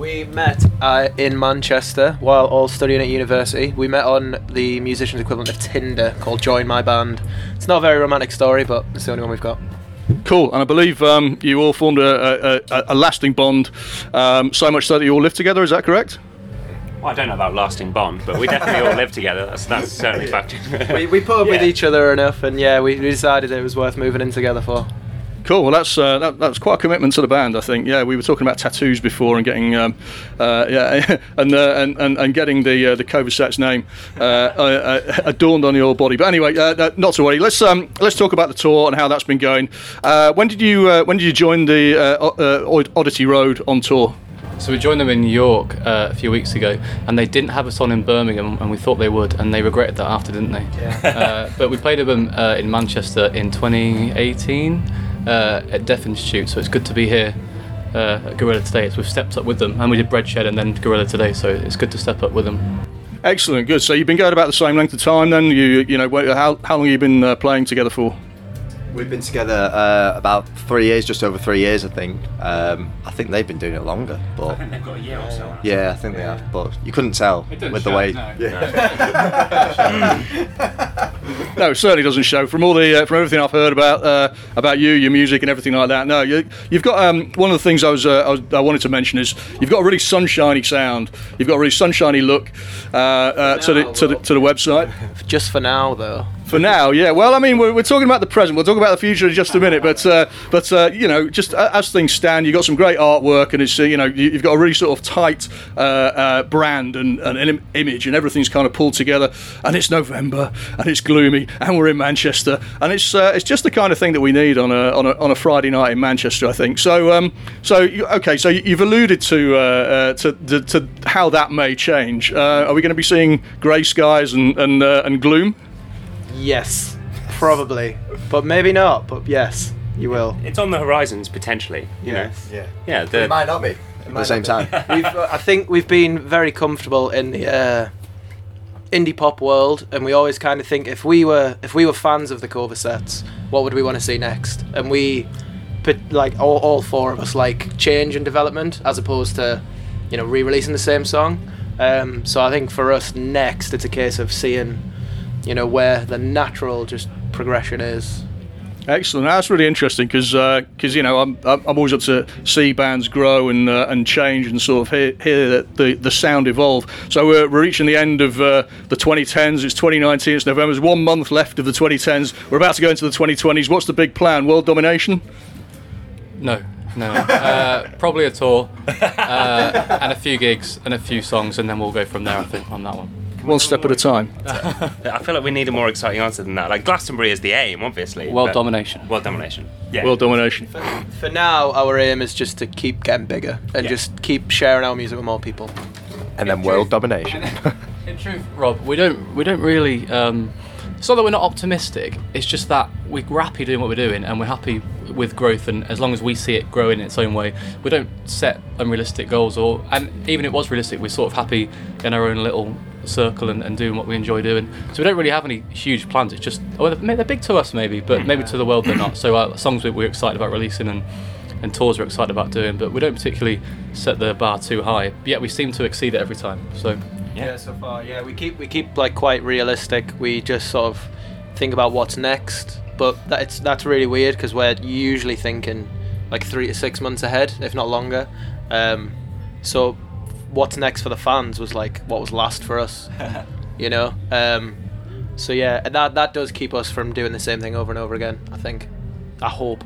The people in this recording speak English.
We met uh, in Manchester while all studying at university. We met on the musician's equivalent of Tinder called Join My Band. It's not a very romantic story, but it's the only one we've got. Cool, and I believe um, you all formed a, a, a, a lasting bond, um, so much so that you all live together. Is that correct? Well, I don't know about lasting bond, but we definitely all live together. That's that's certainly fact. We, we put up with each other enough, and yeah, we, we decided it was worth moving in together for. Cool. Well, that's uh, that, that's quite a commitment to the band, I think. Yeah, we were talking about tattoos before and getting um, uh, yeah and, uh, and and and getting the uh, the Covasettes' name uh, uh, uh, adorned on your body. But anyway, not to worry. Let's um let's talk about the tour and how that's been going. Uh, when did you uh, when did you join the uh, uh, Oddity Road on tour? So we joined them in New York uh, a few weeks ago, and they didn't have us on in Birmingham, and we thought they would, and they regretted that after, didn't they? Yeah. uh, but we played with them uh, in Manchester in 2018 uh, at Deaf Institute, so it's good to be here uh, at Gorilla today. So we've stepped up with them, and we did Breadshed and then Gorilla today, so it's good to step up with them. Excellent, good. So you've been going about the same length of time then. You you know how how long have you been uh, playing together for? We've been together uh, about three years, just over three years, I think. Um, I think they've been doing it longer, but they've got a year or so. yeah, I think they have. But you couldn't tell with the way. No, it certainly doesn't show. From all the uh, from everything I've heard about uh, about you, your music, and everything like that. No, you, you've got um, one of the things I was, uh, I was I wanted to mention is you've got a really sunshiny sound. You've got a really sunshiny look uh, uh, to the to the to the website. Just for now, though. For now, yeah. Well, I mean, we're, we're talking about the present. We'll talk about the future in just a minute. But uh, but uh, you know, just as things stand, you've got some great artwork, and it's uh, you know you- you've got a really sort of tight uh, uh, brand and, and an im- image, and everything's kind of pulled together. And it's November, and it's gloomy, and we're in Manchester, and it's uh, it's just the kind of thing that we need on a on a, on a Friday night in Manchester, I think. So um so you, okay, so you- you've alluded to to, to to how that may change. Are we going to be seeing grey skies and and and gloom? Yes, probably, but maybe not. But yes, you will. It's on the horizons potentially. You know. Yeah. Yeah. The, might not be at the same time. We've, uh, I think we've been very comfortable in the uh, indie pop world, and we always kind of think if we were if we were fans of the Covasettes, what would we want to see next? And we, put, like all, all four of us, like change and development as opposed to, you know, re-releasing the same song. Um, so I think for us next, it's a case of seeing, you know, where the natural just progression is. Excellent. That's really interesting because because you know I'm I'm I'm always up to see bands grow and uh, and change and sort of hear, hear the, the the sound evolve. So we're, we're reaching the end of uh, the 2010s. It's 2019. It's November. There's one month left of the 2010s. We're about to go into the 2020s. What's the big plan? World domination. No, no. Uh, probably a tour, uh, and a few gigs, and a few songs, and then we'll go from there, I think, on that one. One step at a time. I feel like we need a more exciting answer than that. Like Glastonbury is the aim, obviously. World domination. World domination. Yeah. World domination. For now, our aim is just to keep getting bigger and Yeah. just keep sharing our music with more people. and then world domination. In truth, Rob, we don't we don't really. Um, it's not that we're not optimistic. It's just that we're happy doing what we're doing, and we're happy with growth. And as long as we see it grow in its own way, we don't set unrealistic goals. Or and even if it was realistic, we're sort of happy in our own little circle and, and doing what we enjoy doing. So we don't really have any huge plans. It's just well, they're, they're big to us maybe, but maybe to the world they're not. So uh, songs we're excited about releasing and. And tours we're excited about doing, but we don't particularly set the bar too high. Yet we seem to exceed it every time. So Yeah, so far, yeah, we keep we keep like quite realistic. We just sort of think about what's next, but that's that's really weird because we're usually thinking like three to six months ahead, if not longer. Um, so, what's next for the fans was like what was last for us, you know. Um, so yeah, that that does keep us from doing the same thing over and over again. I think, I hope.